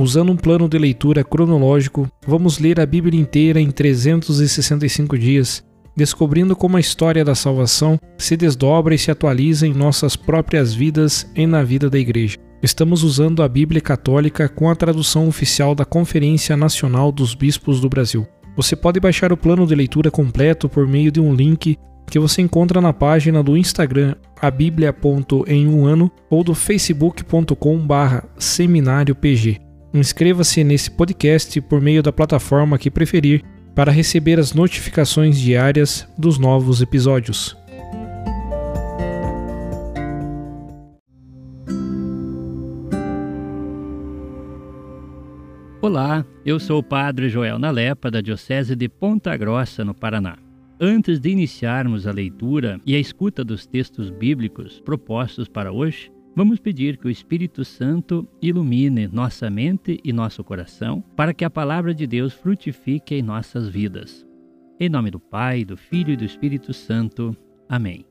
Usando um plano de leitura cronológico, vamos ler a Bíblia inteira em 365 dias, descobrindo como a história da salvação se desdobra e se atualiza em nossas próprias vidas e na vida da Igreja. Estamos usando a Bíblia Católica com a tradução oficial da Conferência Nacional dos Bispos do Brasil. Você pode baixar o plano de leitura completo por meio de um link que você encontra na página do Instagram abiblia.em um ano ou do facebook.com barra seminariopg. Inscreva-se nesse podcast por meio da plataforma que preferir para receber as notificações diárias dos novos episódios. Olá, eu sou o Padre Joel Nalepa, da Diocese de Ponta Grossa, no Paraná. Antes de iniciarmos a leitura e a escuta dos textos bíblicos propostos para hoje, vamos pedir que o Espírito Santo ilumine nossa mente e nosso coração para que a palavra de Deus frutifique em nossas vidas. Em nome do Pai, do Filho e do Espírito Santo. Amém.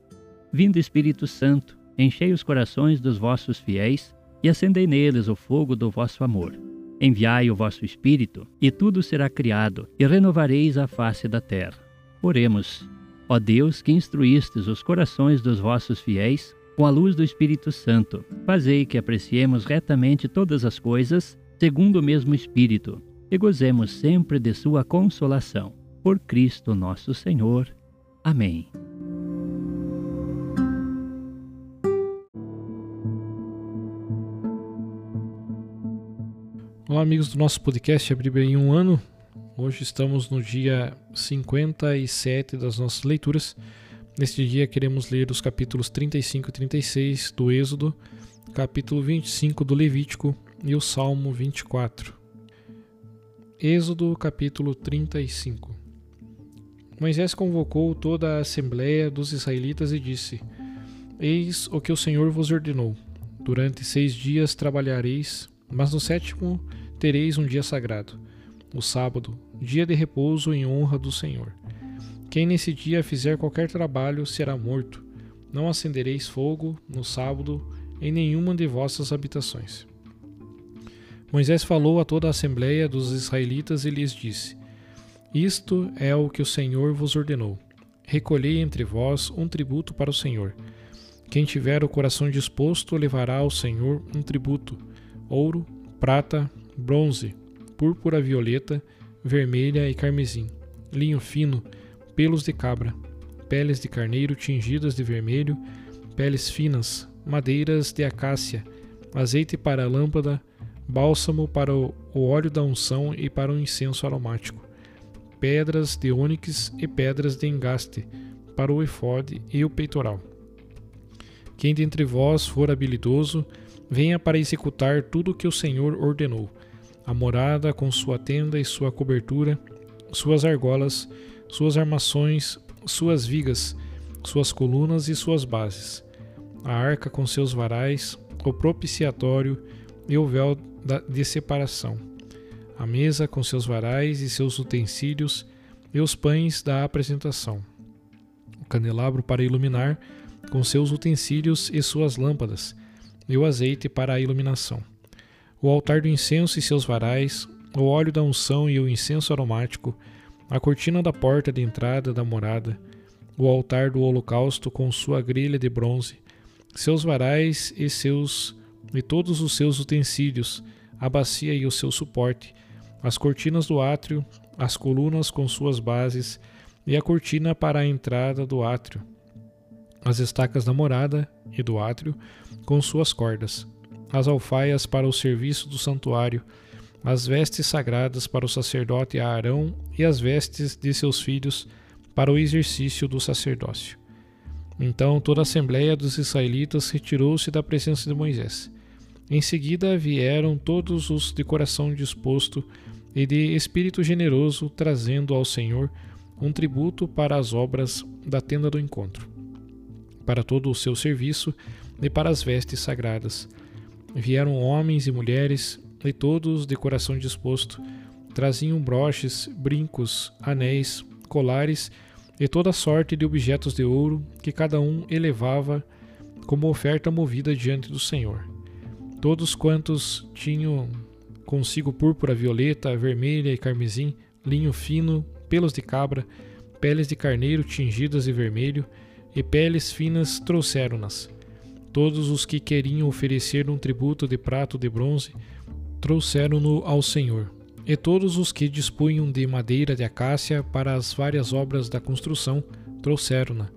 Vindo Espírito Santo, enchei os corações dos vossos fiéis e acendei neles o fogo do vosso amor. Enviai o vosso Espírito, e tudo será criado, e renovareis a face da terra. Oremos. Ó Deus, que instruístes os corações dos vossos fiéis com a luz do Espírito Santo, fazei que apreciemos retamente todas as coisas, segundo o mesmo Espírito, e gozemos sempre de Sua consolação. Por Cristo nosso Senhor. Amém. Olá, amigos do nosso podcast A Bíblia em um ano. Hoje estamos no dia 57 das nossas leituras. Neste dia queremos ler os capítulos 35 e 36 do Êxodo, capítulo 25 do Levítico e o Salmo 24. Êxodo, capítulo 35. Moisés convocou toda a assembleia dos israelitas e disse: Eis o que o Senhor vos ordenou. Durante seis dias trabalhareis, mas no sétimo tereis um dia sagrado, o sábado, dia de repouso em honra do Senhor. Quem nesse dia fizer qualquer trabalho será morto. Não acendereis fogo no sábado em nenhuma de vossas habitações. Moisés falou a toda a assembleia dos israelitas e lhes disse: Isto é o que o Senhor vos ordenou. Recolhei entre vós um tributo para o Senhor. Quem tiver o coração disposto levará ao Senhor um tributo: ouro, prata, bronze, púrpura violeta, vermelha e carmesim, linho fino, pelos de cabra, peles de carneiro tingidas de vermelho, peles finas, madeiras de acácia, azeite para a lâmpada, bálsamo para o óleo da unção e para o incenso aromático, pedras de ônix e pedras de engaste, para o efode e o peitoral. Quem dentre vós for habilidoso, venha para executar tudo o que o Senhor ordenou a morada com sua tenda e sua cobertura, suas argolas, suas armações, suas vigas, suas colunas e suas bases, a arca com seus varais, o propiciatório e o véu de separação, a mesa com seus varais e seus utensílios e os pães da apresentação, o candelabro para iluminar com seus utensílios e suas lâmpadas, e o azeite para a iluminação. O altar do incenso e seus varais, o óleo da unção e o incenso aromático, a cortina da porta de entrada da morada, o altar do holocausto com sua grelha de bronze, seus varais e seus e todos os seus utensílios, a bacia e o seu suporte, as cortinas do átrio, as colunas com suas bases e a cortina para a entrada do átrio, as estacas da morada e do átrio com suas cordas, as alfaias para o serviço do santuário, as vestes sagradas para o sacerdote Arão e as vestes de seus filhos para o exercício do sacerdócio. Então toda a assembleia dos israelitas retirou-se da presença de Moisés. Em seguida vieram todos os de coração disposto e de espírito generoso, trazendo ao Senhor um tributo para as obras da tenda do encontro, para todo o seu serviço e para as vestes sagradas. Vieram homens e mulheres, e todos de coração disposto, traziam broches, brincos, anéis, colares e toda sorte de objetos de ouro que cada um elevava como oferta movida diante do Senhor. Todos quantos tinham consigo púrpura violeta, vermelha e carmesim, linho fino, pelos de cabra, peles de carneiro tingidas de vermelho e peles finas trouxeram-nas. Todos os que queriam oferecer um tributo de prato de bronze trouxeram-no ao Senhor. E todos os que dispunham de madeira de acácia para as várias obras da construção trouxeram-na.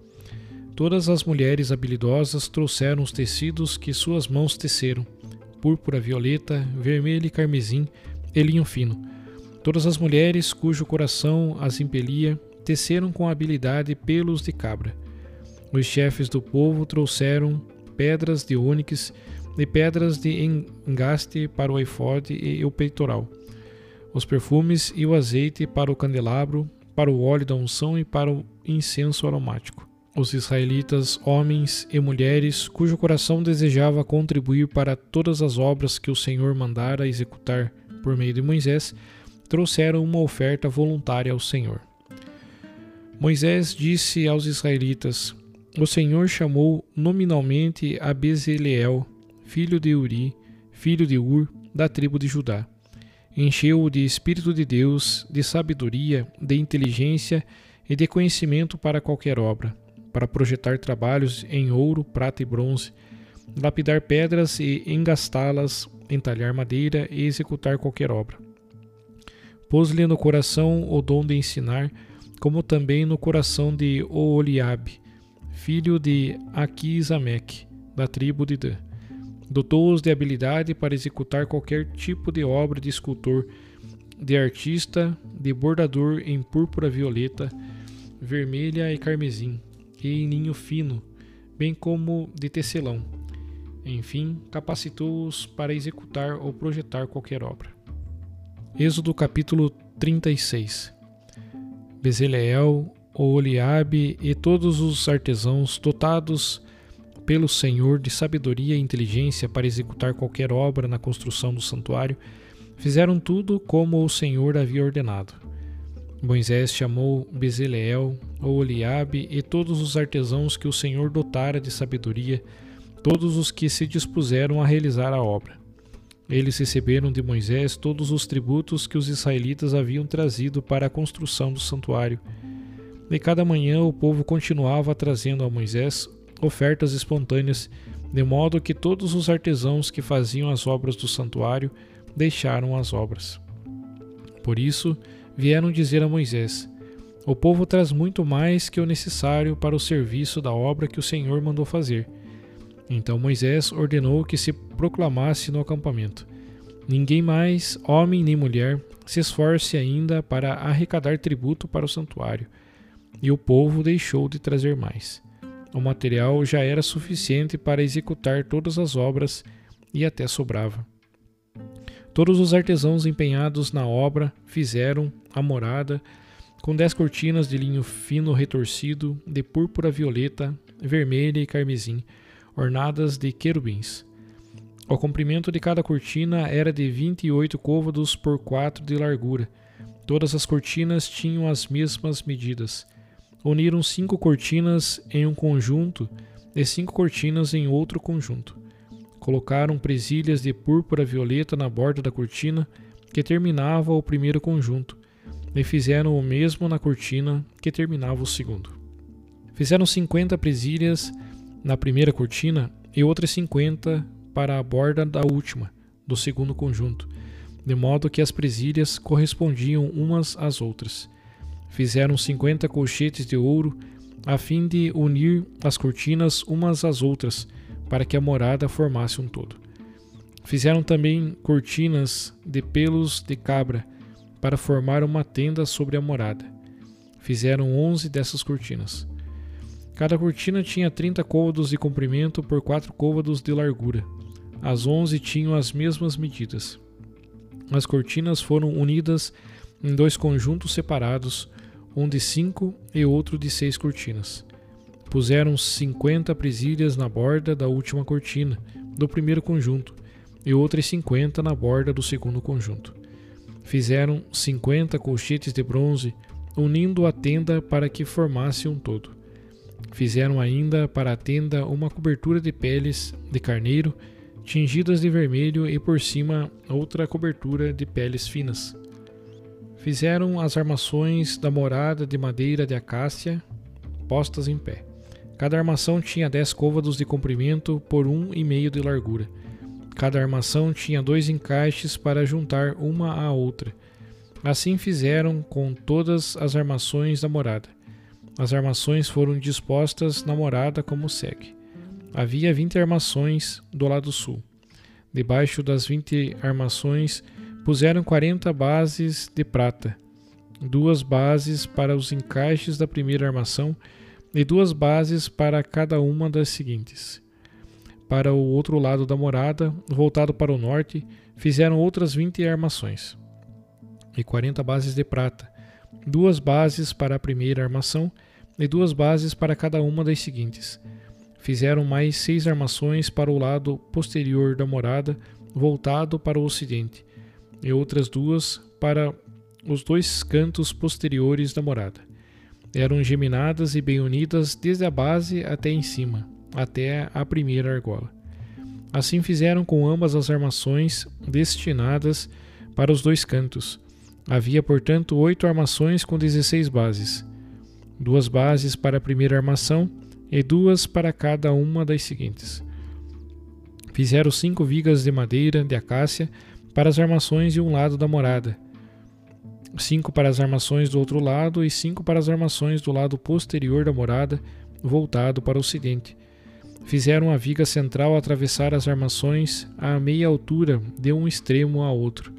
Todas as mulheres habilidosas trouxeram os tecidos que suas mãos teceram, púrpura violeta, vermelho e carmesim e linho fino. Todas as mulheres cujo coração as impelia teceram com habilidade pelos de cabra. Os chefes do povo trouxeram pedras de ônix e pedras de engaste para o efode e o peitoral, os perfumes e o azeite para o candelabro, para o óleo da unção e para o incenso aromático os israelitas, homens e mulheres, cujo coração desejava contribuir para todas as obras que o Senhor mandara executar por meio de Moisés, trouxeram uma oferta voluntária ao Senhor. Moisés disse aos israelitas: O Senhor chamou nominalmente a Bezaleel, filho de Uri, filho de Ur, da tribo de Judá. Encheu-o de espírito de Deus, de sabedoria, de inteligência e de conhecimento para qualquer obra para projetar trabalhos em ouro, prata e bronze, lapidar pedras e engastá-las, entalhar madeira e executar qualquer obra. Pôs-lhe no coração o dom de ensinar, como também no coração de Ooliabe, filho de Aquisameque, da tribo de Dan. Dotou-os de habilidade para executar qualquer tipo de obra de escultor, de artista, de bordador em púrpura violeta, vermelha e carmesim, e em ninho fino, bem como de tecelão. Enfim, capacitou-os para executar ou projetar qualquer obra. Êxodo capítulo 36 Bezaleel, Oliabe e todos os artesãos dotados pelo Senhor de sabedoria e inteligência para executar qualquer obra na construção do santuário, fizeram tudo como o Senhor havia ordenado. Moisés chamou Bezaleel, Oliabe e todos os artesãos que o Senhor dotara de sabedoria, todos os que se dispuseram a realizar a obra. Eles receberam de Moisés todos os tributos que os israelitas haviam trazido para a construção do santuário. De cada manhã o povo continuava trazendo a Moisés ofertas espontâneas, de modo que todos os artesãos que faziam as obras do santuário deixaram as obras. Por isso, vieram dizer a Moisés: O povo traz muito mais que o necessário para o serviço da obra que o Senhor mandou fazer. Então Moisés ordenou que se proclamasse no acampamento: Ninguém mais, homem nem mulher, se esforce ainda para arrecadar tributo para o santuário. E o povo deixou de trazer mais. O material já era suficiente para executar todas as obras e até sobrava. Todos os artesãos empenhados na obra fizeram a morada com dez cortinas de linho fino retorcido, de púrpura violeta, vermelha e carmesim, ornadas de querubins. O comprimento de cada cortina era de vinte e oito côvados por quatro de largura. Todas as cortinas tinham as mesmas medidas. Uniram cinco cortinas em um conjunto e cinco cortinas em outro conjunto. Colocaram presilhas de púrpura violeta na borda da cortina que terminava o primeiro conjunto, e fizeram o mesmo na cortina que terminava o segundo. Fizeram cinquenta presilhas na primeira cortina e outras cinquenta para a borda da última, do segundo conjunto, de modo que as presilhas correspondiam umas às outras. Fizeram cinquenta colchetes de ouro, a fim de unir as cortinas umas às outras, para que a morada formasse um todo. Fizeram também cortinas de pelos de cabra para formar uma tenda sobre a morada. Fizeram onze dessas cortinas. Cada cortina tinha trinta côvados de comprimento por quatro côvados de largura. As onze tinham as mesmas medidas. As cortinas foram unidas em dois conjuntos separados, um de cinco e outro de seis cortinas. Puseram cinquenta presilhas na borda da última cortina, do primeiro conjunto, e outras cinquenta na borda do segundo conjunto. Fizeram cinquenta colchetes de bronze, unindo a tenda para que formasse um todo. Fizeram ainda para a tenda uma cobertura de peles de carneiro, tingidas de vermelho, e por cima outra cobertura de peles finas. Fizeram as armações da morada de madeira de acácia, postas em pé. Cada armação tinha dez côvados de comprimento por um e meio de largura. Cada armação tinha dois encaixes para juntar uma à outra. Assim fizeram com todas as armações da morada. As armações foram dispostas na morada como segue. Havia vinte armações do lado sul. Debaixo das vinte armações puseram quarenta bases de prata, duas bases para os encaixes da primeira armação e duas bases para cada uma das seguintes. Para o outro lado da morada, voltado para o norte, fizeram outras vinte armações e quarenta bases de prata, duas bases para a primeira armação e duas bases para cada uma das seguintes. Fizeram mais seis armações para o lado posterior da morada, voltado para o ocidente, e outras duas para os dois cantos posteriores da morada eram geminadas e bem unidas desde a base até em cima, até a primeira argola. Assim fizeram com ambas as armações destinadas para os dois cantos. Havia, portanto, oito armações com dezesseis bases, duas bases para a primeira armação e duas para cada uma das seguintes. Fizeram cinco vigas de madeira de acácia para as armações de um lado da morada, cinco para as armações do outro lado e cinco para as armações do lado posterior da morada, voltado para o ocidente. Fizeram a viga central atravessar as armações à meia altura de um extremo a outro.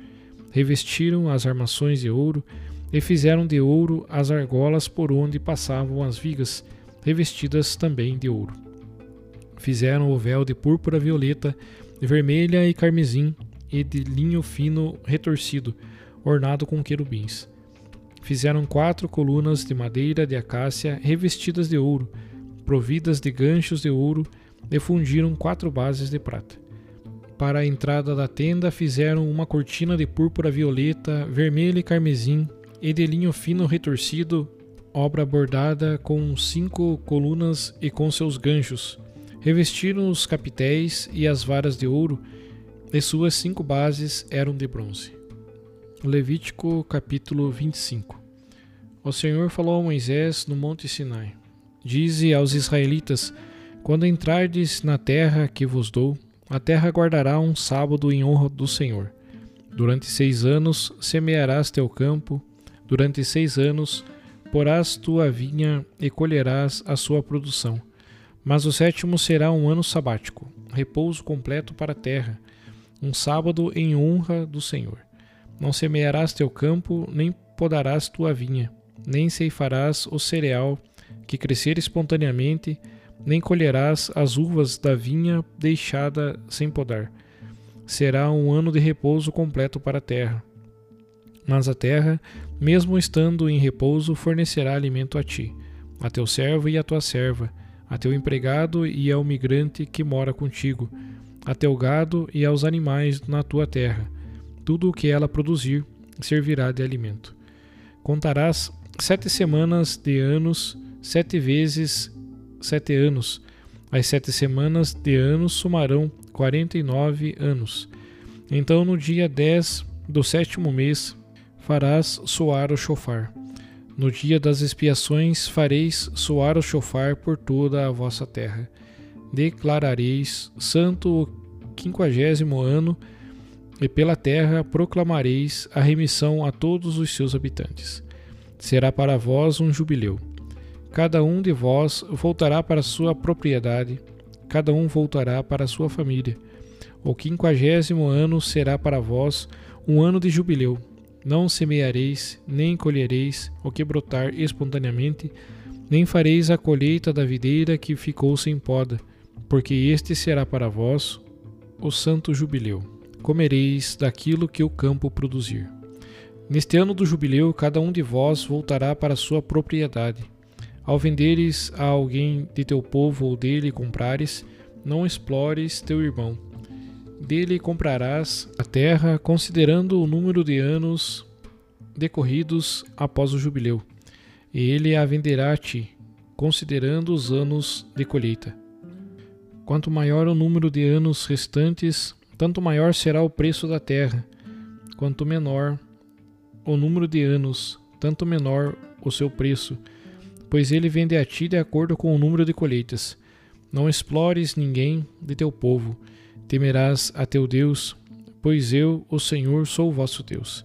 Revestiram as armações de ouro e fizeram de ouro as argolas por onde passavam as vigas, revestidas também de ouro. Fizeram o véu de púrpura violeta, vermelha e carmesim e de linho fino retorcido, ornado com querubins. Fizeram quatro colunas de madeira de acácia revestidas de ouro, providas de ganchos de ouro, e fundiram quatro bases de prata. Para a entrada da tenda fizeram uma cortina de púrpura violeta, vermelho e carmesim, e de linho fino retorcido, obra bordada com cinco colunas e com seus ganchos. Revestiram os capitéis e as varas de ouro, e suas cinco bases eram de bronze. Levítico capítulo 25 O Senhor falou a Moisés no monte Sinai: Dize aos israelitas: Quando entrardes na terra que vos dou, a terra guardará um sábado em honra do Senhor. Durante seis anos semearás teu campo, durante seis anos porás tua vinha e colherás a sua produção. Mas o sétimo será um ano sabático, repouso completo para a terra, um sábado em honra do Senhor. Não semearás teu campo, nem podarás tua vinha, nem ceifarás o cereal que crescer espontaneamente, nem colherás as uvas da vinha deixada sem podar. Será um ano de repouso completo para a terra. Mas a terra, mesmo estando em repouso, fornecerá alimento a ti, a teu servo e a tua serva, a teu empregado e ao migrante que mora contigo, a teu gado e aos animais na tua terra tudo o que ela produzir servirá de alimento. Contarás sete semanas de anos, sete vezes sete anos. As sete semanas de anos somarão quarenta e nove anos. Então, no dia dez do sétimo mês, farás soar o chofar. No dia das expiações fareis soar o chofar por toda a vossa terra. Declarareis santo o quinquagésimo ano e pela terra proclamareis a remissão a todos os seus habitantes. Será para vós um jubileu. Cada um de vós voltará para sua propriedade, cada um voltará para sua família. O quinquagésimo ano será para vós um ano de jubileu. Não semeareis, nem colhereis o que brotar espontaneamente, nem fareis a colheita da videira que ficou sem poda, porque este será para vós o santo jubileu. comereis daquilo que o campo produzir. Neste ano do jubileu, cada um de vós voltará para sua propriedade. Ao venderes a alguém de teu povo ou dele comprares, não explores teu irmão. Dele comprarás a terra, considerando o número de anos decorridos após o jubileu, e ele a venderá a ti, considerando os anos de colheita. Quanto maior o número de anos restantes, tanto maior será o preço da terra. Quanto menor o número de anos, tanto menor o seu preço, pois ele vende a ti de acordo com o número de colheitas. Não explores ninguém de teu povo, temerás a teu Deus, pois eu, o Senhor, sou o vosso Deus.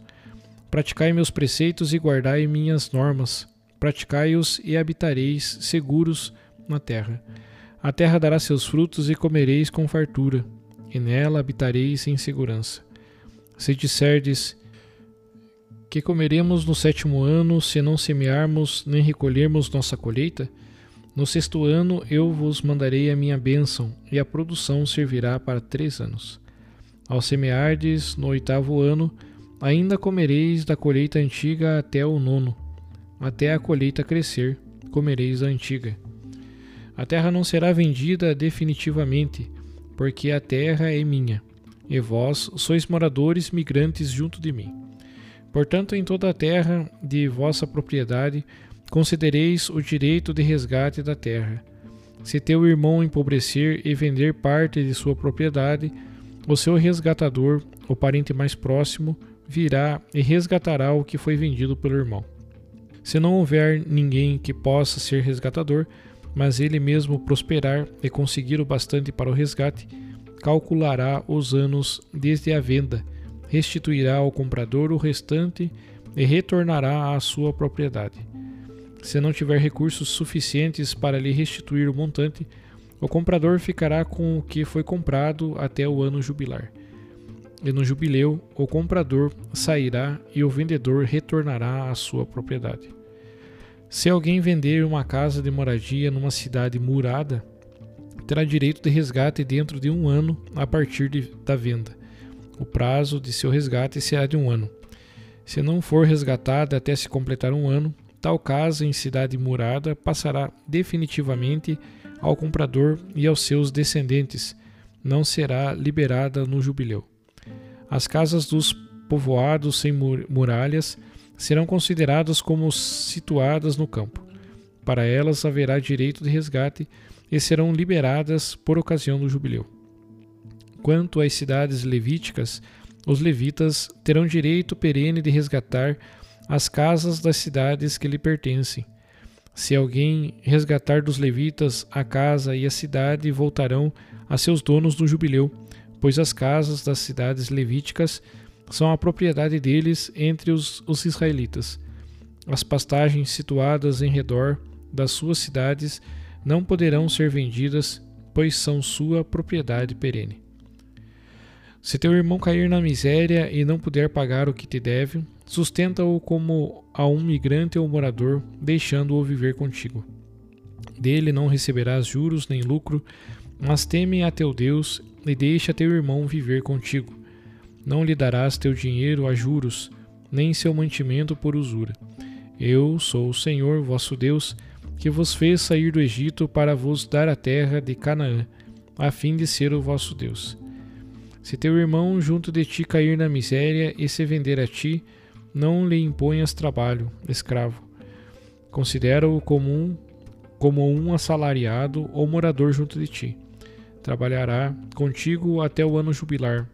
Praticai meus preceitos e guardai minhas normas, praticai-os e habitareis seguros na terra. A terra dará seus frutos e comereis com fartura, e nela habitareis em segurança. Se disserdes que comeremos no sétimo ano, se não semearmos nem recolhermos nossa colheita, no sexto ano eu vos mandarei a minha bênção, e a produção servirá para três anos. Ao semeardes no oitavo ano, ainda comereis da colheita antiga até o nono, até a colheita crescer, comereis a antiga. A terra não será vendida definitivamente, porque a terra é minha, e vós sois moradores migrantes junto de mim. Portanto, em toda a terra de vossa propriedade, considereis o direito de resgate da terra. Se teu irmão empobrecer e vender parte de sua propriedade, o seu resgatador, o parente mais próximo, virá e resgatará o que foi vendido pelo irmão. Se não houver ninguém que possa ser resgatador, mas ele mesmo prosperar e conseguir o bastante para o resgate, calculará os anos desde a venda, restituirá ao comprador o restante e retornará à sua propriedade. Se não tiver recursos suficientes para lhe restituir o montante, o comprador ficará com o que foi comprado até o ano jubilar. E no jubileu, o comprador sairá e o vendedor retornará à sua propriedade. Se alguém vender uma casa de moradia numa cidade murada, terá direito de resgate dentro de um ano a partir de, da venda. O prazo de seu resgate será de um ano. Se não for resgatada até se completar um ano, tal casa em cidade murada passará definitivamente ao comprador e aos seus descendentes, não será liberada no jubileu. As casas dos povoados sem muralhas serão consideradas como situadas no campo. Para elas haverá direito de resgate e serão liberadas por ocasião do jubileu. Quanto às cidades levíticas, os levitas terão direito perene de resgatar as casas das cidades que lhe pertencem. Se alguém resgatar dos levitas a casa e a cidade, voltarão a seus donos no jubileu, pois as casas das cidades levíticas são a propriedade deles entre os, os israelitas. As pastagens situadas em redor das suas cidades não poderão ser vendidas, pois são sua propriedade perene. Se teu irmão cair na miséria e não puder pagar o que te deve, sustenta-o como a um migrante ou morador, deixando-o viver contigo. Dele não receberás juros nem lucro, mas teme a teu Deus e deixa teu irmão viver contigo. Não lhe darás teu dinheiro a juros, nem seu mantimento por usura. Eu sou o Senhor vosso Deus, que vos fez sair do Egito para vos dar a terra de Canaã, a fim de ser o vosso Deus. Se teu irmão junto de ti cair na miséria e se vender a ti, não lhe imponhas trabalho, escravo. Considera-o como um, como um assalariado ou morador junto de ti. Trabalhará contigo até o ano jubilar,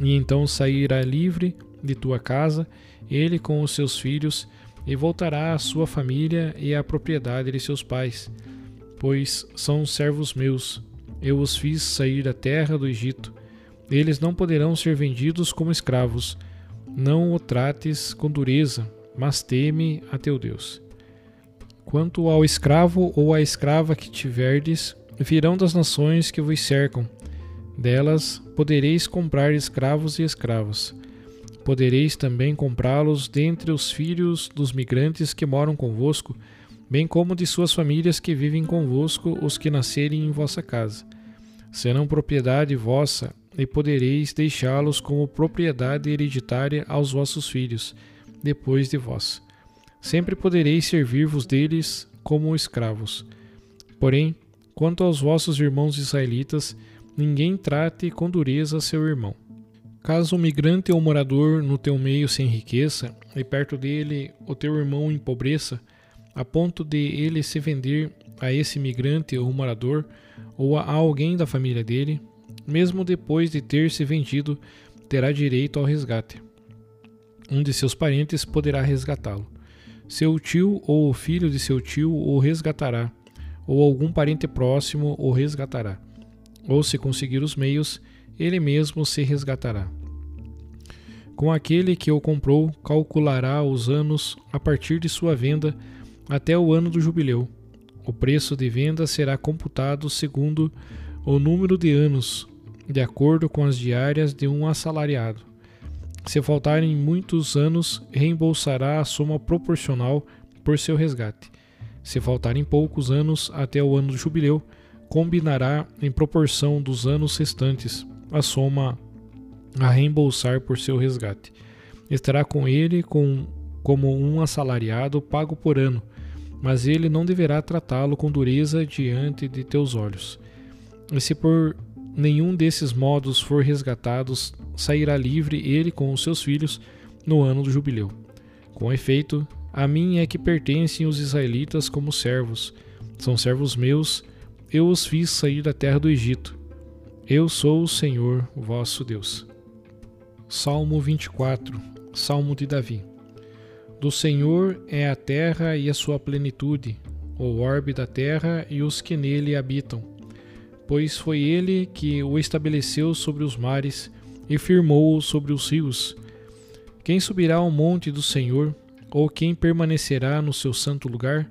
e então sairá livre de tua casa, ele com os seus filhos, e voltará à sua família e à propriedade de seus pais, pois são servos meus. Eu os fiz sair da terra do Egito. Eles não poderão ser vendidos como escravos. Não o trates com dureza, mas teme a teu Deus. Quanto ao escravo ou à escrava que tiverdes, virão das nações que vos cercam, delas podereis comprar escravos e escravas. Podereis também comprá-los dentre os filhos dos migrantes que moram convosco, bem como de suas famílias que vivem convosco, os que nascerem em vossa casa. Serão propriedade vossa e podereis deixá-los como propriedade hereditária aos vossos filhos, depois de vós. Sempre podereis servir-vos deles como escravos. Porém, quanto aos vossos irmãos israelitas, ninguém trate com dureza seu irmão. Caso o migrante ou morador no teu meio se enriqueça, e perto dele o teu irmão empobreça, a ponto de ele se vender a esse migrante ou morador, ou a alguém da família dele, mesmo depois de ter se vendido, terá direito ao resgate. Um de seus parentes poderá resgatá-lo. Seu tio ou o filho de seu tio o resgatará, ou algum parente próximo o resgatará. Ou, se conseguir os meios, ele mesmo se resgatará. Com aquele que o comprou, calculará os anos a partir de sua venda até o ano do jubileu. O preço de venda será computado segundo o número de anos de acordo com as diárias de um assalariado. Se faltarem muitos anos, reembolsará a soma proporcional por seu resgate. Se faltarem poucos anos até o ano do jubileu, combinará em proporção dos anos restantes a soma a reembolsar por seu resgate. Estará com ele com, como um assalariado pago por ano, mas ele não deverá tratá-lo com dureza diante de teus olhos. E se por nenhum desses modos for resgatados, sairá livre ele com os seus filhos no ano do jubileu. Com efeito, a mim é que pertencem os israelitas como servos. São servos meus, eu os fiz sair da terra do Egito. Eu sou o Senhor, vosso Deus. Salmo 24 Salmo de Davi Do Senhor é a terra e a sua plenitude, o orbe da terra e os que nele habitam pois foi ele que o estabeleceu sobre os mares e firmou-o sobre os rios. Quem subirá ao monte do Senhor, ou quem permanecerá no seu santo lugar?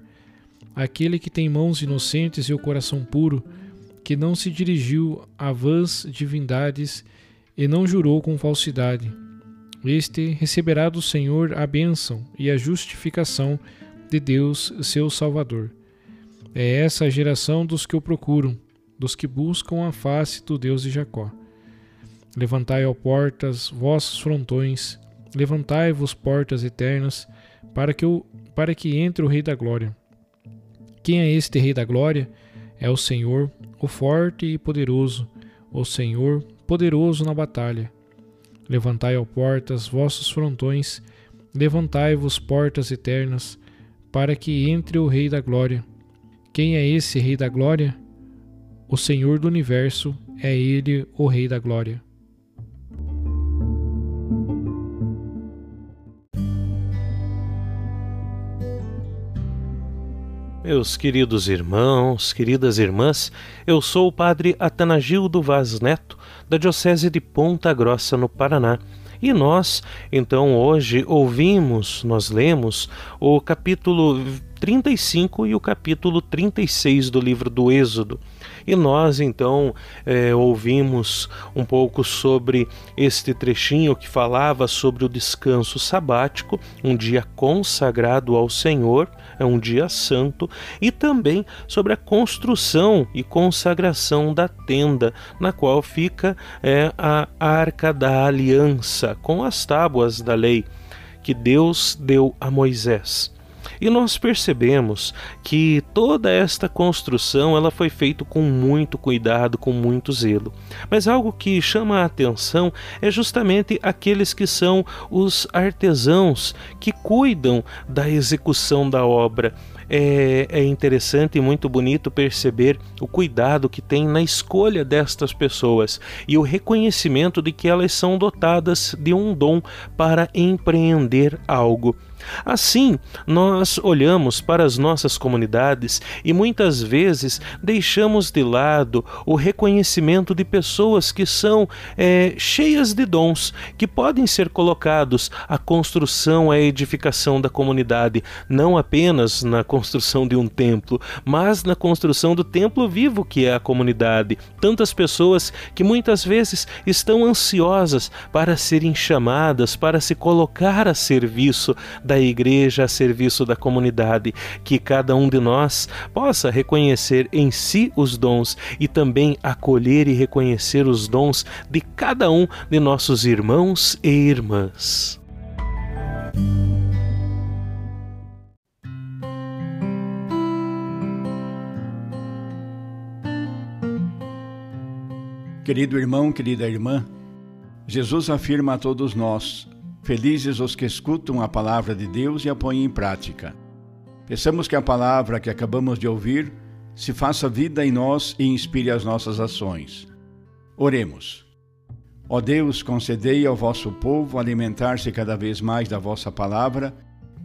Aquele que tem mãos inocentes e o coração puro, que não se dirigiu a vãs divindades e não jurou com falsidade. Este receberá do Senhor a bênção e a justificação de Deus, seu Salvador. É essa a geração dos que o procuram dos que buscam a face do Deus de Jacó. Levantai, ó portas, vossos frontões, levantai-vos, portas eternas, para que, o, para que entre o Rei da Glória. Quem é este Rei da Glória? É o Senhor, o forte e poderoso, o Senhor, poderoso na batalha. Levantai, ó portas, vossos frontões, levantai-vos, portas eternas, para que entre o Rei da Glória. Quem é esse Rei da Glória? O Senhor do universo é Ele, o Rei da Glória. Meus queridos irmãos, queridas irmãs, eu sou o Padre Atanagildo Vaz Neto, da Diocese de Ponta Grossa, no Paraná. E nós, então, hoje ouvimos, nós lemos o capítulo 35 e o capítulo 36 do livro do Êxodo. E nós então é, ouvimos um pouco sobre este trechinho que falava sobre o descanso sabático, um dia consagrado ao Senhor, é um dia santo, e também sobre a construção e consagração da tenda, na qual fica é, a arca da aliança com as tábuas da lei que Deus deu a Moisés. E nós percebemos que toda esta construção ela foi feita com muito cuidado, com muito zelo. Mas algo que chama a atenção é justamente aqueles que são os artesãos que cuidam da execução da obra é, é interessante e muito bonito perceber o cuidado que tem na escolha destas pessoas e o reconhecimento de que elas são dotadas de um dom para empreender algo. Assim, nós olhamos para as nossas comunidades e muitas vezes deixamos de lado o reconhecimento de pessoas que são é, cheias de dons, que podem ser colocados à construção, à edificação da comunidade, não apenas na construção de um templo, mas na construção do templo vivo que é a comunidade. Tantas pessoas que muitas vezes estão ansiosas para serem chamadas, para se colocar a serviço da igreja a serviço da comunidade, que cada um de nós possa reconhecer em si os dons e também acolher e reconhecer os dons de cada um de nossos irmãos e irmãs. Querido irmão, querida irmã, Jesus afirma a todos nós: felizes os que escutam a palavra de Deus e a põem em prática. Peçamos que a palavra que acabamos de ouvir se faça vida em nós e inspire as nossas ações. Oremos. Ó Deus, concedei ao vosso povo alimentar-se cada vez mais da vossa palavra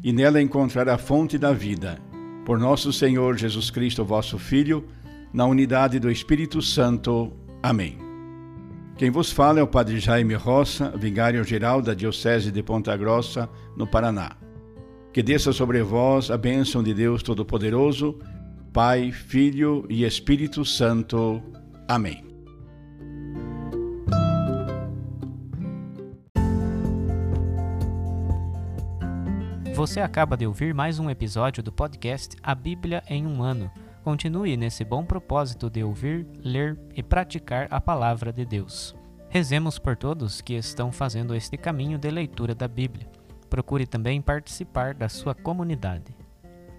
e nela encontrar a fonte da vida. Por nosso Senhor Jesus Cristo, vosso Filho, na unidade do Espírito Santo. Amém. Quem vos fala é o Padre Jaime Roça, vigário-geral da Diocese de Ponta Grossa, no Paraná. Que desça sobre vós a bênção de Deus Todo-Poderoso, Pai, Filho e Espírito Santo. Amém. Você acaba de ouvir mais um episódio do podcast A Bíblia em um Ano Continue nesse bom propósito de ouvir, ler e praticar a palavra de Deus. Rezemos por todos que estão fazendo este caminho de leitura da Bíblia. Procure também participar da sua comunidade.